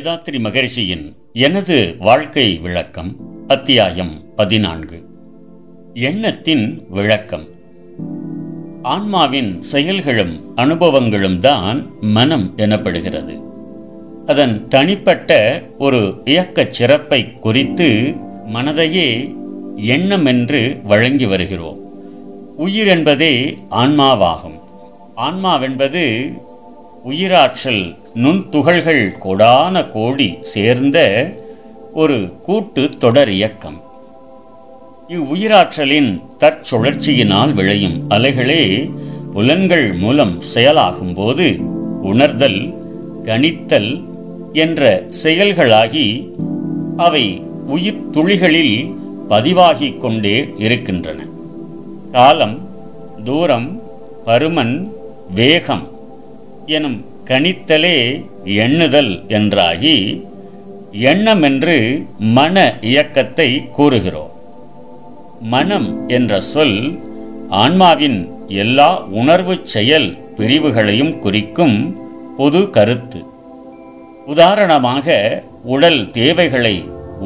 வேதாத்ரி மகரிஷியின் எனது வாழ்க்கை விளக்கம் அத்தியாயம் பதினான்கு. எண்ணத்தின் விளக்கம். ஆன்மாவின் செயல்களும் அனுபவங்களும் தான் மனம் எனப்படுகிறது. அதன் தனிப்பட்ட ஒரு இயக்கச் சிறப்பை குறித்து மனதையே எண்ணம் என்று வழங்கி வருகிறோம். உயிர் என்பதே ஆன்மாவாகும். ஆன்மாவென்பது உயிராற்றல் நுண்துகள்கள் கொடான கோடி சேர்ந்த ஒரு கூட்டு தொடர் இயக்கம். இவ்வுயிராற்றலின் தற்சுழற்சியினால் விளையும் அலைகளே புலன்கள் மூலம் செயலாகும் போது உணர்தல் கணித்தல் என்ற செயல்களாகி அவை உயிர் துளிகளில் பதிவாகிக் கொண்டே இருக்கின்றன. காலம் தூரம் பருமன் வேகம் எனும் கணித்தலே எண்ணுதல் என்றாகி எண்ணம் என்று மன இயக்கத்தை கூறுகிறோம். மனம் என்ற சொல் ஆன்மாவின் எல்லா உணர்வு செயல் பிரிவுகளையும் குறிக்கும் பொது கருத்து. உதாரணமாக உடல் தேவைகளை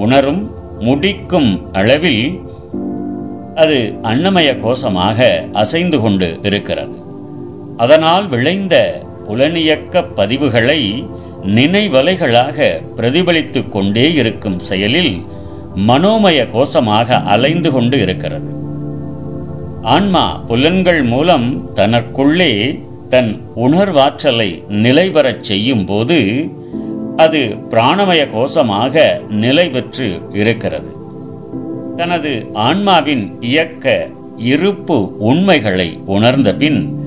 உணரும் முடிக்கும் அளவில் அது அன்னமய கோஷமாக அசைந்து கொண்டு இருக்கிறது. அதனால் விளைந்த புலனியக்க பதிவுகளை நினைவலைகளாக பிரதிபலித்துக் கொண்டே இருக்கும் செயலில் மனோமய கோஷமாக அலைந்து கொண்டு இருக்கிறது. ஆன்மா புலன்கள் மூலம் தனக்குள்ளே தன் உணர்வாற்றலை நிலைபெறச் செய்யும் போது அது பிராணமய கோஷமாக நிலை பெற்று இருக்கிறது. தனது ஆன்மாவின் இயக்க இருப்பு உண்மைகளை உணர்ந்த பின்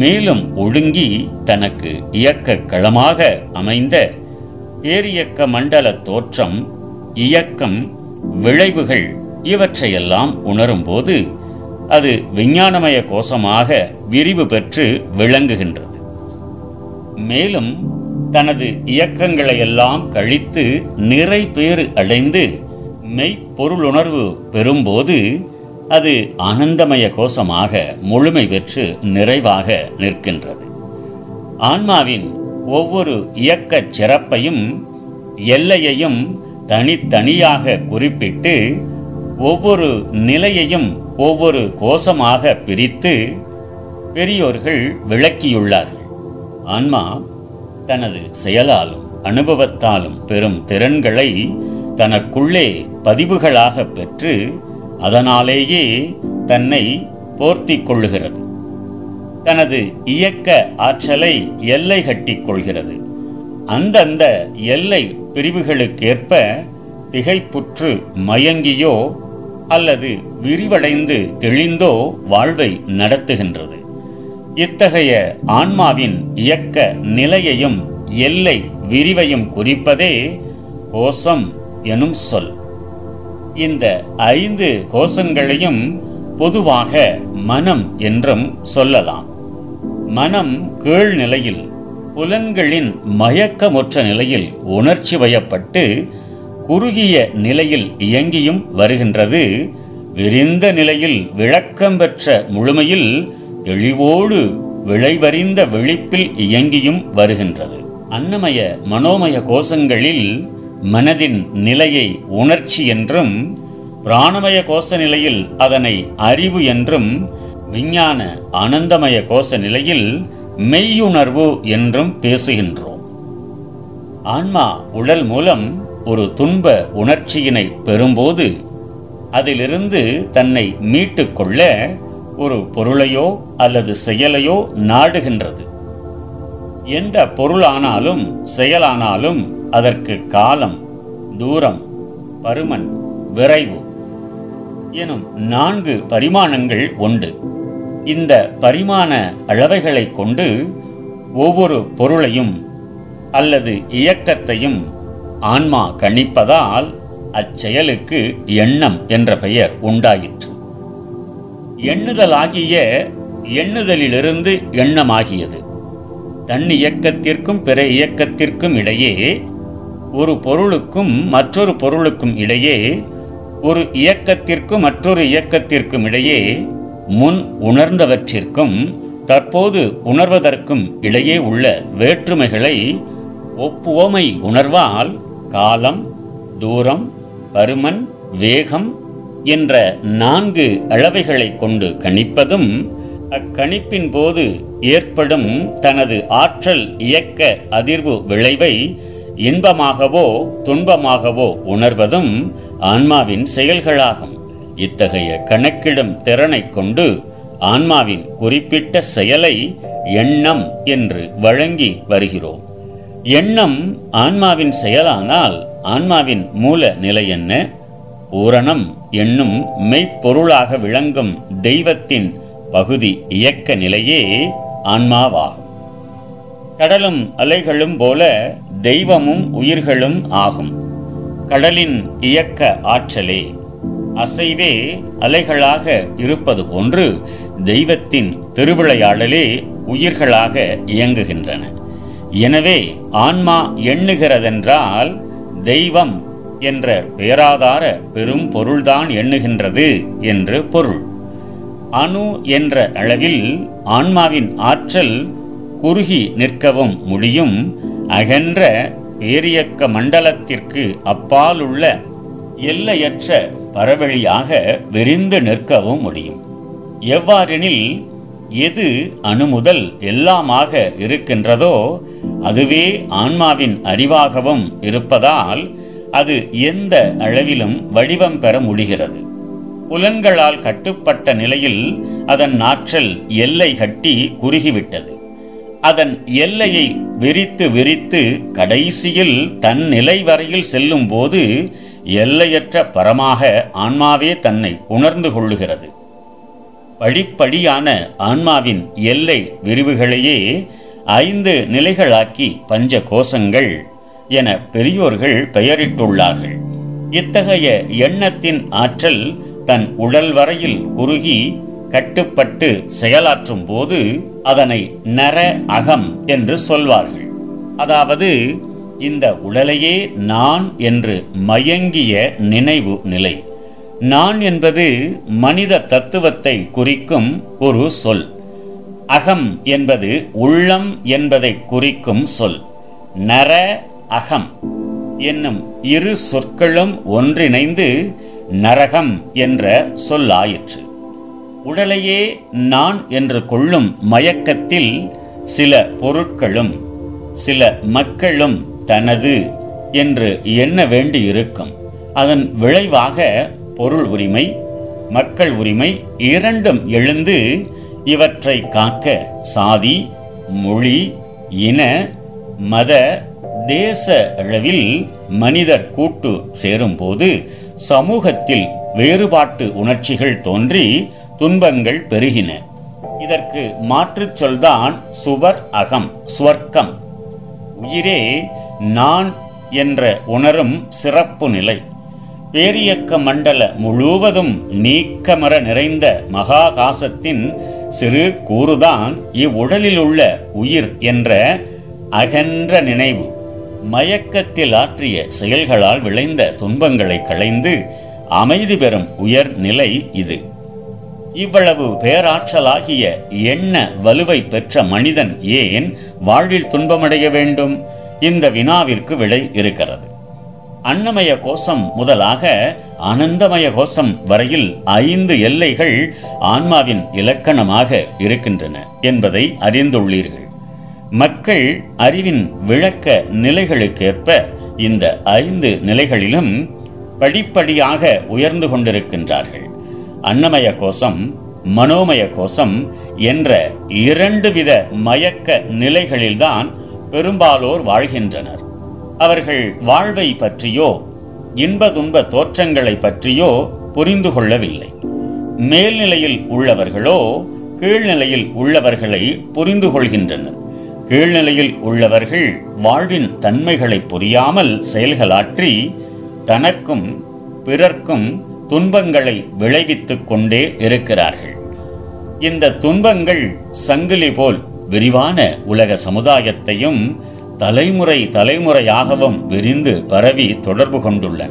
மேலும் ஒழுங்கி தனக்கு இயக்க களமாக அமைந்த பேரியக்க மண்டல தோற்றம் இயக்கம் விளைவுகள் இவற்றையெல்லாம் உணரும்போது அது விஞ்ஞானமய கோஷமாக விரிவு பெற்று விளங்குகின்றது. மேலும் தனது இயக்கங்களையெல்லாம் கழித்து நிறை பேறு அடைந்து மெய்ப்பொருளுணர்வு பெறும்போது அது ஆனந்தமய கோஷமாக முழுமை பெற்று நிறைவாக நிற்கின்றது. ஆன்மாவின் ஒவ்வொரு இயக்கச் சிறப்பையும் எல்லையையும் தனித்தனியாக குறிப்பிட்டு ஒவ்வொரு நிலையையும் ஒவ்வொரு கோஷமாக பிரித்து பெரியோர்கள் விளக்கியுள்ளார்கள். ஆன்மா தனது செயலாலும் அனுபவத்தாலும் பெறும் திறன்களை தனக்குள்ளே பதிவுகளாக பெற்று அதனாலேயே தன்னை போர்த்திக் கொள்ளுகிறது. தனது இயக்க ஆற்றலை எல்லை கட்டிக் கொள்கிறது. அந்தந்த எல்லை பிரிவுகளுக்கேற்ப திகைப்புற்று மயங்கியோ அல்லது விரிவடைந்து தெளிந்தோ வாழ்வை நடத்துகின்றது. இத்தகைய ஆன்மாவின் இயக்க நிலையையும் எல்லை விரிவையும் குறிப்பதே கோசம் எனும் சொல். இந்த ஐந்து கோஷங்களையும் பொதுவாக மனம் என்றும் சொல்லலாம். மனம் கீழ்நிலையில் புலன்களின் மயக்கமுற்ற நிலையில் உணர்ச்சி வயப்பட்டு குறுகிய நிலையில் இயங்கியும் வருகின்றது. விரிந்த நிலையில் விளக்கம் பெற்ற முழுமையில் தெளிவோடு விளைவறிந்த விழிப்பில் இயங்கியும் வருகின்றது. அன்னமய மனோமய கோஷங்களில் மனதின் நிலையை உணர்ச்சி என்றும் பிராணமய கோஷ நிலையில் அதனை அறிவு என்றும் விஞ்ஞான ஆனந்தமய கோஷ நிலையில் மெய்யுணர்வு என்றும் பேசுகின்றோம். ஆன்மா உடல் மூலம் ஒரு துன்ப உணர்ச்சியினை பெறும்போது அதிலிருந்து தன்னை மீட்டுக்கொள்ள ஒரு பொருளையோ அல்லது செயலையோ நாடுகின்றது. எந்த பொருளானாலும் செயலானாலும் அதற்கு காலம் தூரம் பருமன் விரைவு எனும் நான்கு பரிமாணங்கள் உண்டு. இந்த பரிமாண அளவைகளை கொண்டு ஒவ்வொரு பொருளையும் அல்லது இயக்கத்தையும் ஆன்மா கணிப்பதால் அச்செயலுக்கு எண்ணம் என்ற பெயர் உண்டாயிற்று. எண்ணுதலாகிய எண்ணுதலிலிருந்து எண்ணமாகியது. தன் இயக்கத்திற்கும் பிற இயக்கத்திற்கும் இடையே ஒரு பொருளுக்கும் மற்றொரு பொருளுக்கும் இடையே ஒரு இயக்கத்திற்கும் மற்றொரு இயக்கத்திற்கும் இடையே முன் உணர்ந்தவற்றிற்கும் தற்போது உணர்வதற்கும் இடையே உள்ள வேற்றுமைகளை ஒப்புவமை உணர்வால் காலம் தூரம் பருமன் வேகம் என்ற நான்கு அளவைகளை கொண்டு கணிப்பதும் அக்கணிப்பின் போது ஏற்படும் தனது ஆற்றல் இயக்க அதிர்வு விளைவை இன்பமாகவோ துன்பமாகவோ உணர்வதும் ஆன்மாவின் செயல்களாகும். இத்தகைய கணக்கிடும் திறனைக் கொண்டு ஆன்மாவின் குறிப்பிட்ட செயலை எண்ணம் என்று வழங்கி வருகிறோம். எண்ணம் ஆன்மாவின் செயலானால் ஆன்மாவின் மூல நிலை என்ன? பூரணம் என்னும் மெய்ப்பொருளாக விளங்கும் தெய்வத்தின் பகுதி இயக்க நிலையே ஆன்மாவாகும் கடலும் அலைகளும் போல தெய்வமும் உயிர்களும் ஆகும். கடலின் இயக்க ஆற்றலே அசைவே அலைகளாக இருப்பது போன்று தெய்வத்தின் திருவிளையாடலே உயிர்களாக இயங்குகின்றன. எனவே ஆன்மா எண்ணுகிறதென்றால் தெய்வம் என்ற பேராதார பெரும் பொருள்தான் எண்ணுகின்றது என்று பொருள். அணு என்ற அளவில் ஆன்மாவின் ஆற்றல் குறுகி நிற்கவும் முடியும் அகன்ற பேரியக்க மண்டலத்திற்கு அப்பாலுள்ள எல்லையற்ற பரவழியாக விரிந்து நிற்கவும் முடியும். எவ்வாறெனில் எது அணுமுதல் எல்லாமாக இருக்கின்றதோ அதுவே ஆன்மாவின் அறிவாகவும் இருப்பதால் அது எந்த அளவிலும் வடிவம் பெற முடிகிறது. புலன்களால் கட்டுப்பட்ட நிலையில் அதன் ஆற்றல் எல்லை கட்டி குறுகிவிட்டது. அதன் எல்லையை விரித்து விரித்து கடைசியில் தன் நிலை வரையில் செல்லும் போது எல்லையற்ற பரமாக ஆன்மாவே தன்னை உணர்ந்து கொள்ளுகிறது. படிப்படியான ஆன்மாவின் எல்லை விரிவுகளையே ஐந்து நிலைகளாக்கி பஞ்ச கோஷங்கள் என பெரியோர்கள் பெயரிட்டுள்ளார்கள். இத்தகைய எண்ணத்தின் ஆற்றல் தன் உடல் வரையில் குறுகி கட்டுப்பட்டு செயலாற்றும் போது அதனை நர அகம் என்று சொல்வார்கள். அதாவது இந்த உடலையே நான் என்று மயங்கிய நினைவு நிலை. நான் என்பது மனித தத்துவத்தை குறிக்கும் ஒரு சொல். அகம் என்பது உள்ளம் என்பதை குறிக்கும் சொல். நர அகம் என்னும் இரு சொற்களும் ஒன்றிணைந்து நரகம் என்ற சொல்லாயிற்று. உடலையே நான் என்று கொள்ளும் மயக்கத்தில் சில பொருட்களும் சில மக்களும் தனது என்று எண்ண வேண்டியிருக்கும். அதன் விளைவாக பொருள் உரிமை மக்கள் உரிமை இரண்டும் எழுந்து இவற்றை காக்க சாதி மொழி இன மத தேச அளவில் மனிதர் கூட்டு சேரும்போது சமூகத்தில் வேறுபாட்டு உணர்ச்சிகள் தோன்றி துன்பங்கள் பெருகின. இதற்கு மாற்றுச் சொல்தான் சுவர் அகம் ஸ்வர்க்கம். உயிரே நான் என்ற உணரும் சிறப்பு நிலை. பேரியக்க மண்டல முழுவதும் நீக்கமர நிறைந்த மகாகாசத்தின் சிறு கூறுதான் இவ்வுடலில் உள்ள உயிர் என்ற அகன்ற நினைவு. மயக்கத்தில் ஆற்றிய செயல்களால் விளைந்த துன்பங்களை களைந்து அமைதி பெறும் உயர் நிலை இது. இவ்வளவு பேராற்றலாகிய எண்ண வலுவை பெற்ற மனிதன் ஏன் வாழ்வில் துன்பமடைய வேண்டும்? இந்த வினாவிற்கு விடை இருக்கிறது. அன்னமய கோஷம் முதலாக அனந்தமய கோஷம் வரையில் ஐந்து எல்லைகள் ஆன்மாவின் இலக்கணமாக இருக்கின்றன என்பதை அறிந்துள்ளீர்கள். மக்கள் அறிவின் விளக்க நிலைகளுக்கேற்ப இந்த ஐந்து நிலைகளிலும் படிப்படியாக உயர்ந்து கொண்டிருக்கின்றார்கள். அன்னமய கோஷம் மனோமய கோஷம் என்ற இரண்டு வித மயக்க நிலைகளில்தான் பெரும்பாலோர் வாழ்கின்றனர். அவர்கள் வாழ்வை பற்றியோ இன்ப துன்ப தோற்றங்களை பற்றியோ புரிந்து கொள்ளவில்லை. மேல்நிலையில் உள்ளவர்களோ கீழ்நிலையில் உள்ளவர்களை புரிந்து கொள்கின்றனர். கீழ்நிலையில் உள்ளவர்கள் வாழ்வின் தன்மைகளை புரியாமல் செயல்களாற்றி தனக்கும் பிறர்க்கும் துன்பங்களை விளைவித்துக் கொண்டே இருக்கிறார்கள். இந்த துன்பங்கள் சங்கிலி போல் விரிவான உலக சமுதாயத்தையும் தலைமுறை தலைமுறையாகவும் விரிந்து பரவி தொடர்பு கொண்டுள்ளன.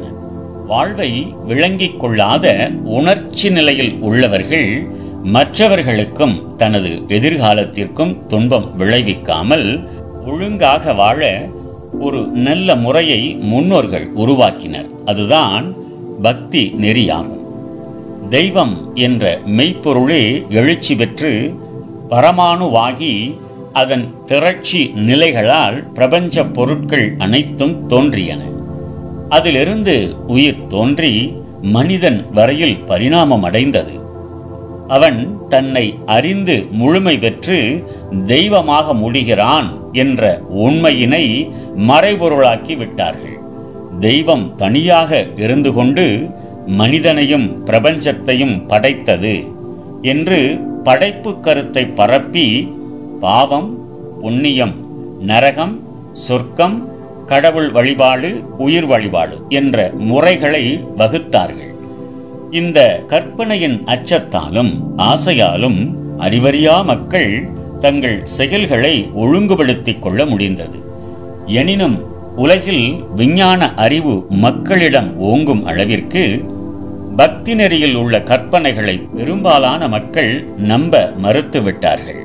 வாழ்வை விளங்கிக் கொள்ளாத உணர்ச்சி நிலையில் உள்ளவர்கள் மற்றவர்களுக்கும் தனது எதிர்காலத்திற்கும் துன்பம் விளைவிக்காமல் ஒழுங்காக வாழ ஒரு நல்ல முறையை முன்னோர்கள் உருவாக்கினர். அதுதான் பக்தி நெறியாகும் தெய்வம் என்ற மெய்ப்பொருளே எழுச்சி பெற்று பரமாணுவாகி அதன் திரட்சி நிலைகளால் பிரபஞ்ச பொருட்கள் அனைத்தும் தோன்றியன. அதிலிருந்து உயிர் தோன்றி மனிதன் வரையில் பரிணாமம் அடைந்தது. அவன் தன்னை அறிந்து முழுமை பெற்று தெய்வமாக முடிகிறான் என்ற உண்மையினை மறைபொருளாக்கி விட்டார்கள். தெய்வம் தனியாக இருந்து கொண்டு மனிதனையும் பிரபஞ்சத்தையும் படைத்தது என்று படைப்பு கருத்தை பரப்பி பாவம் புண்ணியம் நரகம் சொர்க்கம் கடவுள் வழிபாடு உயிர் வழிபாடு என்ற முறைகளை வகுத்தார்கள். இந்த கற்பனையின் அச்சத்தாலும் ஆசையாலும் அறிவறியா மக்கள் தங்கள் செயல்களை ஒழுங்குபடுத்திக் கொள்ள முடிந்தது. எனினும் உலகில் விஞ்ஞான அறிவு மக்களிடம் ஓங்கும் அளவிற்கு பக்தி நெறியில் உள்ள கற்பனைகளை பெரும்பாலான மக்கள் நம்ப மறுத்துவிட்டார்கள்.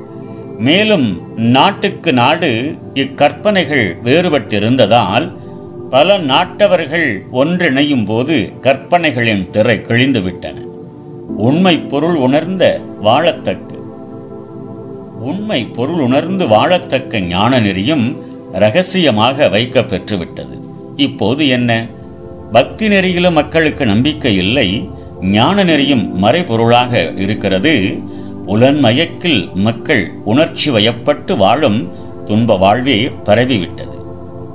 மேலும் நாட்டுக்கு நாடு இக்கற்பனைகள் வேறுபட்டிருந்ததால் பல நாட்டவர்கள் ஒன்றிணையும் போது கற்பனைகளின் திரை கிழிந்துவிட்டன. உண்மை பொருள் உணர்ந்த வாழத்தக்க உண்மை பொருள் உணர்ந்து வாழத்தக்க ஞான நெறியும் ரகசியமாக வைக்க பெற்றுவிட்டது இப்போது என்ன? பக்தி நெறியிலும் மக்களுக்கு நம்பிக்கை இல்லை ஞான நெறியும் மறைபொருளாக இருக்கிறது. உலன்மயக்கில் மக்கள் உணர்ச்சி வயப்பட்டு வாழும் துன்ப வாழ்வே பரவிவிட்டது.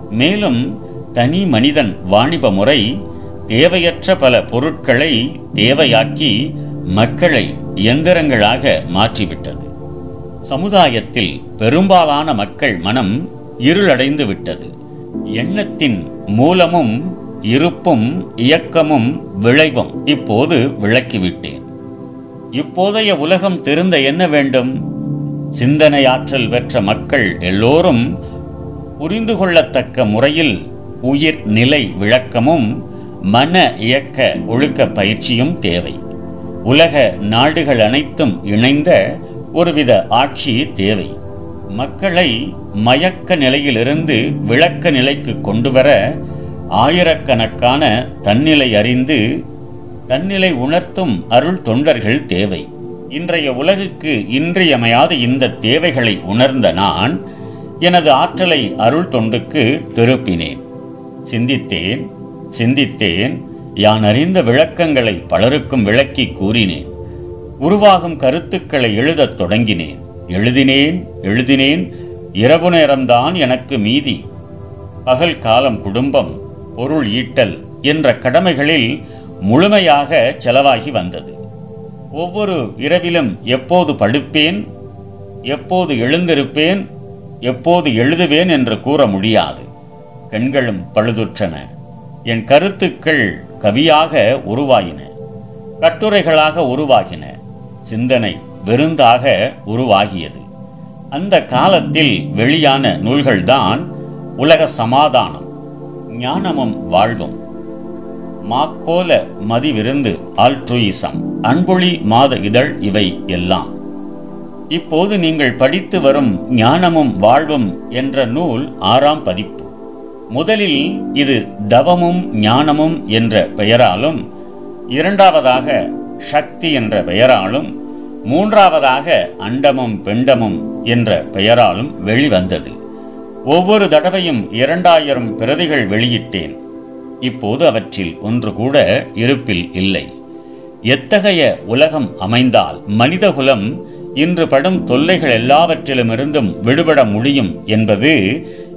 மேலும் தனி மனிதன் வாணிப முறை தேவையற்ற பல பொருட்களை தேவையாக்கி மக்களை இயந்திரங்களாக மாற்றிவிட்டது. சமுதாயத்தில் பெரும்பாலான மக்கள் மனம் இருளடைந்து விட்டது எண்ணத்தின் மூலமும் இருப்பும் இயக்கமும் விளைவும் இப்போது விளக்கிவிட்டேன். இப்போதைய உலகம் திருந்த என்ன வேண்டும்? சிந்தனை ஆற்றல் பெற்ற மக்கள் எல்லோரும் புரிந்து கொள்ளத்தக்க முறையில் உயிர் நிலை விளக்கமும் மன இயக்க ஒழுக்க பயிற்சியும் தேவை. உலக நாடுகள் அனைத்தும் இணைந்த ஒருவித ஆட்சி தேவை. மக்களை மயக்க நிலையிலிருந்து விளக்க நிலைக்கு கொண்டுவர ஆயிரக்கணக்கான தன்னிலை அறிந்து தன்னிலை உணர்த்தும் அருள் தொண்டர்கள் தேவை. இன்றைய உலகுக்கு இன்றியமையாத இந்த தேவைகளை உணர்ந்த நான் எனது ஆற்றலை அருள் தொண்டுக்கு திருப்பினேன். சிந்தித்தேன் சிந்தித்தேன் யான் அறிந்த விளக்கங்களை பலருக்கும் விளக்கி கூறினேன். உருவாகும் கருத்துக்களை எழுதத் தொடங்கினேன். எழுதினேன் எழுதினேன் இரவு நேரம்தான் எனக்கு மீதி. பகல் காலம் குடும்பம் பொருள் ஈட்டல் என்ற கடமைகளில் முழுமையாக செலவாகி வந்தது. ஒவ்வொரு இரவிலும் எப்போது படுப்பேன் எப்போது எழுந்திருப்பேன் எப்போது எழுதுவேன் என்று கூற முடியாது. கண்களும் பழுதுற்றன. என் கருத்துக்கள் கவியாக உருவாயின. கட்டுரைகளாக உருவாகின. சிந்தனை விருந்தாக உருவாகியது. அந்த காலத்தில் வெளியான நூல்கள்தான் உலக சமாதானம் ஞானமும் வாழ்வும். மாக்கோல மதிவிருந்து ஆல்ட்ருயிசம் அன்பொழி மாத இதழ் இவை எல்லாம். இப்போது நீங்கள் படித்து வரும் ஞானமும் வாழ்வும் என்ற நூல் ஆறாம் பதிப்பு. முதலில் இது தவமும் ஞானமும் என்ற பெயராலும் இரண்டாவதாக சக்தி என்ற பெயராலும் மூன்றாவதாக அண்டமும் பெண்டமும் என்ற பெயராலும் வெளிவந்தது. ஒவ்வொரு தடவையும் இரண்டாயிரம் பிரதிகள் வெளியிட்டேன். இப்போது அவற்றில் ஒன்று கூட இருப்பில் இல்லை. எத்தகைய உலகம் அமைந்தால் மனிதகுலம் இன்று படும் தொல்லைகள் எல்லாவற்றிலுமிருந்தும் விடுபட முடியும் என்பது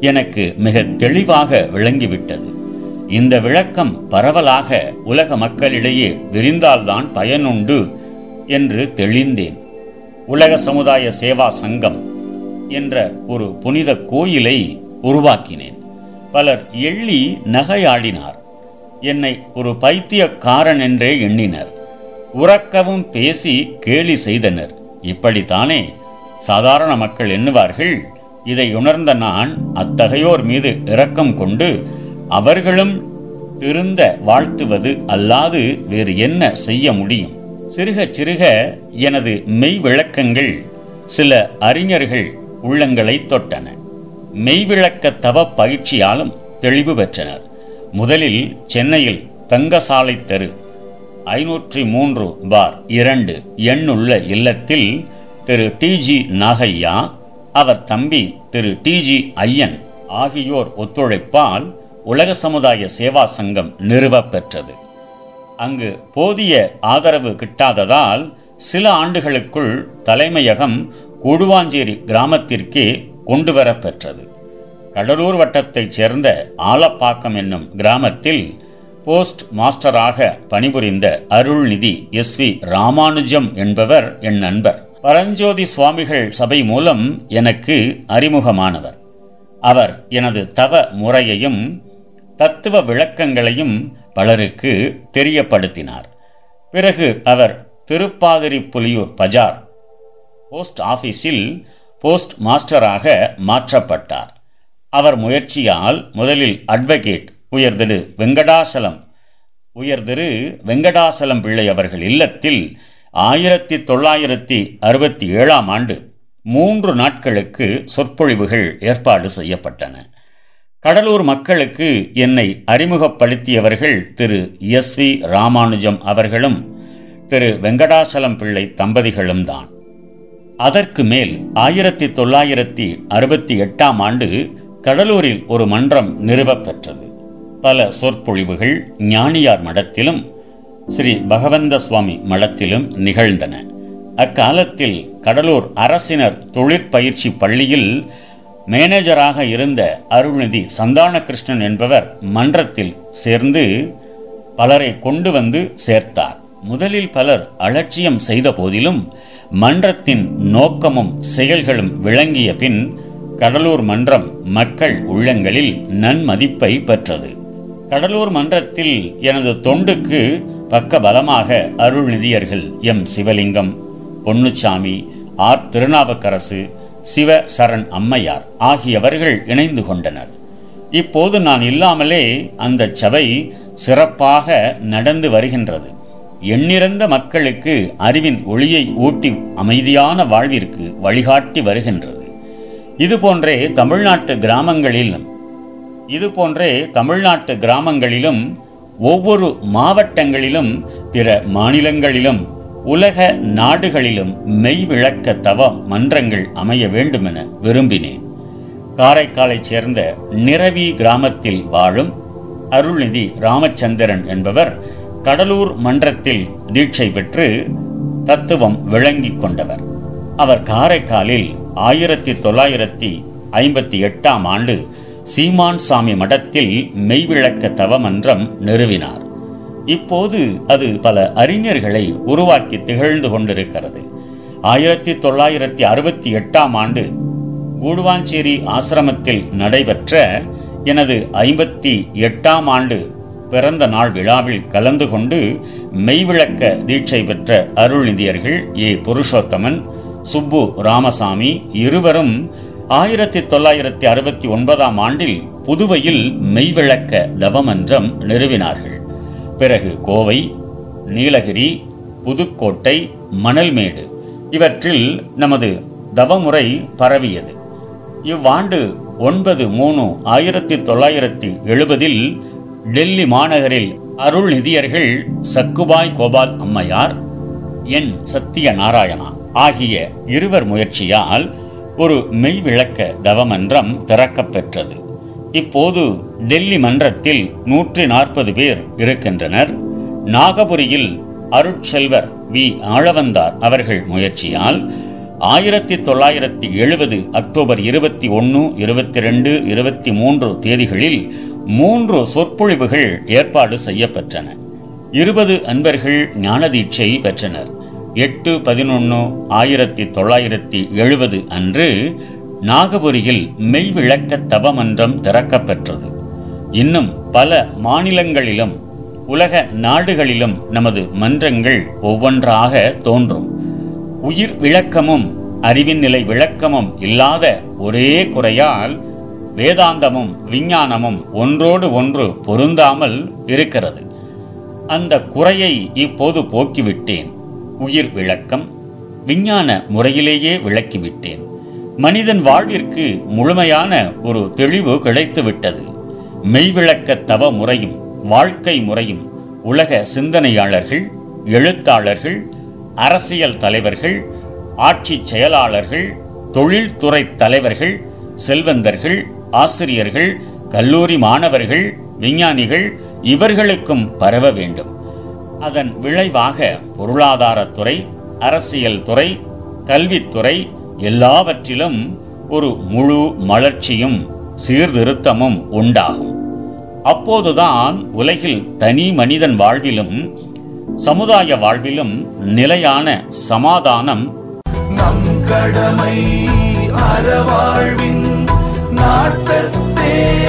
எனக்கு மிக தெளிவாக விளங்கிவிட்டது. இந்த விளக்கம் பரவலாக உலக மக்களிடையே விரிந்தால்தான் பயனுண்டு என்று தெளிந்தேன். உலக சமுதாய சேவா சங்கம் என்ற ஒரு புனித கோயிலை உருவாக்கினேன். பலர் எள்ளி நகையாடினார். என்னை ஒரு பைத்தியக்காரன் என்றே எண்ணினர். உறக்கவும் பேசி கேலி செய்தனர். இப்படித்தானே? சாதாரண மக்கள் எண்ணுவார்கள் இதை உணர்ந்த நான் அத்தகையோர் மீது இரக்கம் கொண்டு அவர்களும் திருந்த வாழ்த்துவது அல்லாது வேறு என்ன செய்ய முடியும்? சிறுக சிறுக எனது மெய் விளக்கங்கள் சில அறிஞர்கள் உள்ளங்களை தொட்டன. மெய்விளக்க தவ பயிற்சியாலும் தெளிவு பெற்றனர். முதலில் சென்னையில் தங்கசாலை தெரு ஐநூற்றி மூன்று பார் இரண்டு எண்ணுள்ள இல்லத்தில் திரு டிஜி நாகையா அவர் தம்பி திரு டிஜி ஐயன் ஆகியோர் ஒத்துழைப்பால் உலக சமுதாய சேவா சங்கம் நிறுவப்பெற்றது பெற்றது. அங்கு போதிய ஆதரவு கிட்டாததால் சில ஆண்டுகளுக்குள் தலைமையகம் கூடுவாஞ்சேரி கிராமத்திற்கே கொண்டு பெற்றது. கடலூர் வட்டத்தைச் சேர்ந்த ஆலப்பாக்கம் என்னும் கிராமத்தில் போஸ்ட் மாஸ்டராக பணிபுரிந்த அருள்நிதி எஸ் வி ராமானுஜம் என்பவர் என் நண்பர். பரஞ்சோதி சுவாமிகள் சபை மூலம் எனக்கு அறிமுகமானவர். அவர் எனது தவ முறையையும் தத்துவ விளக்கங்களையும் பலருக்கு தெரியப்படுத்தினார். பிறகு அவர் திருப்பாதிரி புலியூர் பஜார் போஸ்ட் ஆபீஸில் போஸ்ட் மாஸ்டராக மாற்றப்பட்டார். அவர் முயற்சியால் முதலில் அட்வொகேட் உயர்திரு வெங்கடாசலம் உயர்திரு வெங்கடாசலம் பிள்ளை அவர்கள் இல்லத்தில் ஆயிரத்தி தொள்ளாயிரத்தி அறுபத்தி ஏழாம் ஆண்டு மூன்று நாட்களுக்கு சொற்பொழிவுகள் ஏற்பாடு செய்யப்பட்டன. கடலூர் மக்களுக்கு என்னை அறிமுகப்படுத்தியவர்கள் திரு எஸ் வி ராமானுஜம் அவர்களும் திரு வெங்கடாசலம் பிள்ளை தம்பதிகளும் தான். அதற்கு மேல் ஆயிரத்தி தொள்ளாயிரத்தி அறுபத்தி எட்டாம் ஆண்டு கடலூரில் ஒரு மன்றம் நிறுவப்பெற்றது பல சொற்பொழிவுகள் ஞானியார் மடத்திலும் ஸ்ரீ பகவந்த சுவாமி மடத்திலும் நிகழ்ந்தன. அக்காலத்தில் கடலூர் அரசினர் தொழிற்பயிற்சி பள்ளியில் மேனேஜராக இருந்த அருள்நிதி சந்தானகிருஷ்ணன் என்பவர் மன்றத்தில் சேர்ந்து பலரை கொண்டு வந்து சேர்த்தார். முதலில் பலர் அலட்சியம் செய்த போதிலும் மன்றத்தின் நோக்கமும் செயல்களும் விளங்கிய பின் கடலூர் மன்றம் மக்கள் உள்ளங்களில் நன்மதிப்பை பெற்றது. கடலூர் மன்றத்தில் எனது தொண்டுக்கு பக்க பலமாக அருள்நிதியர்கள் எம். சிவலிங்கம் பொன்னுச்சாமி ஆர். திருநாவுக்கரசு சிவ சரண் அம்மையார் ஆகியவர்கள் இணைந்து கொண்டனர். இப்போது நான் இல்லாமலே அந்த சபை சிறப்பாக நடந்து வருகின்றது. எண்ணிறந்த மக்களுக்கு அறிவின் ஒளியை ஊட்டி அமைதியான வாழ்விற்கு வழிகாட்டி வருகின்றது. இதுபோன்றே தமிழ்நாட்டு கிராமங்களிலும் இதுபோன்றே தமிழ்நாட்டு கிராமங்களிலும் ஒவ்வொரு மாவட்டங்களிலும் பிற மாநிலங்களிலும் உலக நாடுகளிலும் மெய்விளக்க தவ மன்றங்கள் அமைய வேண்டுமென விரும்பினேன். காரைக்காலைச் சேர்ந்த நிரவி கிராமத்தில் வாழும் அருள்நிதி ராமச்சந்திரன் என்பவர் கடலூர் மன்றத்தில் தீட்சை பெற்று தத்துவம் விளங்கிக் கொண்டவர். அவர் காரைக்காலில் ஆயிரத்தி தொள்ளாயிரத்தி ஐம்பத்தி எட்டாம் ஆண்டு சீமான் சாமி மடத்தில் மெய்விளக்க தவமன்றம் நிறுவினார். இப்போது அது பல அறிஞர்களை உருவாக்கி திகழ்ந்து கொண்டிருக்கிறது. ஆயிரத்தி தொள்ளாயிரத்தி அறுபத்தி எட்டாம் ஆண்டு கூடுவாஞ்சேரி ஆசிரமத்தில் நடைபெற்ற எனது ஐம்பத்தி எட்டாம் ஆண்டு பிறந்த நாள் விழாவில் கலந்து கொண்டு மெய்விளக்க தீட்சை பெற்ற அருள்நிதியர்கள் ஏ. புருஷோத்தமன் சுப்பு ராமசாமி இருவரும் ஆயிரத்தி தொள்ளாயிரத்தி அறுபத்தி ஒன்பதாம் ஆண்டில் புதுவையில் மெய்விளக்க தவமன்றம் நிறுவினார்கள். பிறகு கோவை நீலகிரி புதுக்கோட்டை மணல்மேடு. இவற்றில் நமது தவமுறை பரவியது. இவ்வாண்டு ஒன்பது மூணு ஆயிரத்தி தொள்ளாயிரத்தி எழுபதில் டெல்லி மாநகரில் அருள்நிதியர்கள் சக்குபாய் கோபால் அம்மையார் என். சத்திய நாராயணா ஆகிய இருவர் முயற்சியால் ஒரு மெய்விளக்க தவமன்றம் திறக்கப் பெற்றது இப்போது டெல்லி மன்றத்தில் நூற்றி நாற்பது பேர் இருக்கின்றனர். நாகபுரியில் அருட்செல்வர் வி. ஆழவந்தார் அவர்கள் முயற்சியால் ஆயிரத்தி தொள்ளாயிரத்தி எழுபது அக்டோபர் இருபத்தி ஒன்று இருபத்தி ரெண்டு இருபத்தி மூன்று தேதிகளில் மூன்று சொற்பொழிவுகள் ஏற்பாடு செய்யப்பெற்றன. இருபது அன்பர்கள் ஞானதீட்சை பெற்றனர். எட்டு பதினொன்று ஆயிரத்தி தொள்ளாயிரத்தி எழுபது அன்று நாகபுரியில் மெய்விளக்க தபமன்றம் திறக்கப்பெற்றது. இன்னும் பல மாநிலங்களிலும் உலக நாடுகளிலும் நமது மன்றங்கள் ஒவ்வொன்றாக தோன்றும். உயிர் விளக்கமும் அறிவின் நிலை விளக்கமும் இல்லாத ஒரே குறையால் வேதாந்தமும் விஞ்ஞானமும் ஒன்றோடு ஒன்று பொருந்தாமல் இருக்கிறது. அந்த குறையை இப்போது போக்கிவிட்டேன். உயிர் விளக்கம் விஞ்ஞான முறையிலேயே விளக்கிவிட்டேன். மனிதன் வாழ்விற்கு முழுமையான ஒரு தெளிவு கிடைத்துவிட்டது. மெய்விளக்க தவ முறையும் வாழ்க்கை முறையும் உலக சிந்தனையாளர்கள் எழுத்தாளர்கள் அரசியல் தலைவர்கள் ஆட்சி செயலாளர்கள் தொழில்துறை தலைவர்கள் செல்வந்தர்கள் ஆசிரியர்கள் கல்லூரி மாணவர்கள் விஞ்ஞானிகள் இவர்களுக்கும் பரவ வேண்டும். அதன் விளைவாக பொருளாதாரத்துறை அரசியல் துறை கல்வித்துறை எல்லாவற்றிலும் ஒரு முழு மலர்ச்சியும் சீர்திருத்தமும் உண்டாகும். அப்போதுதான் உலகில் தனி மனிதன் வாழ்விலும் சமுதாய வாழ்விலும் நிலையான சமாதானம். நம் கடமை அறவாழ்வின் நாட்டத்தே.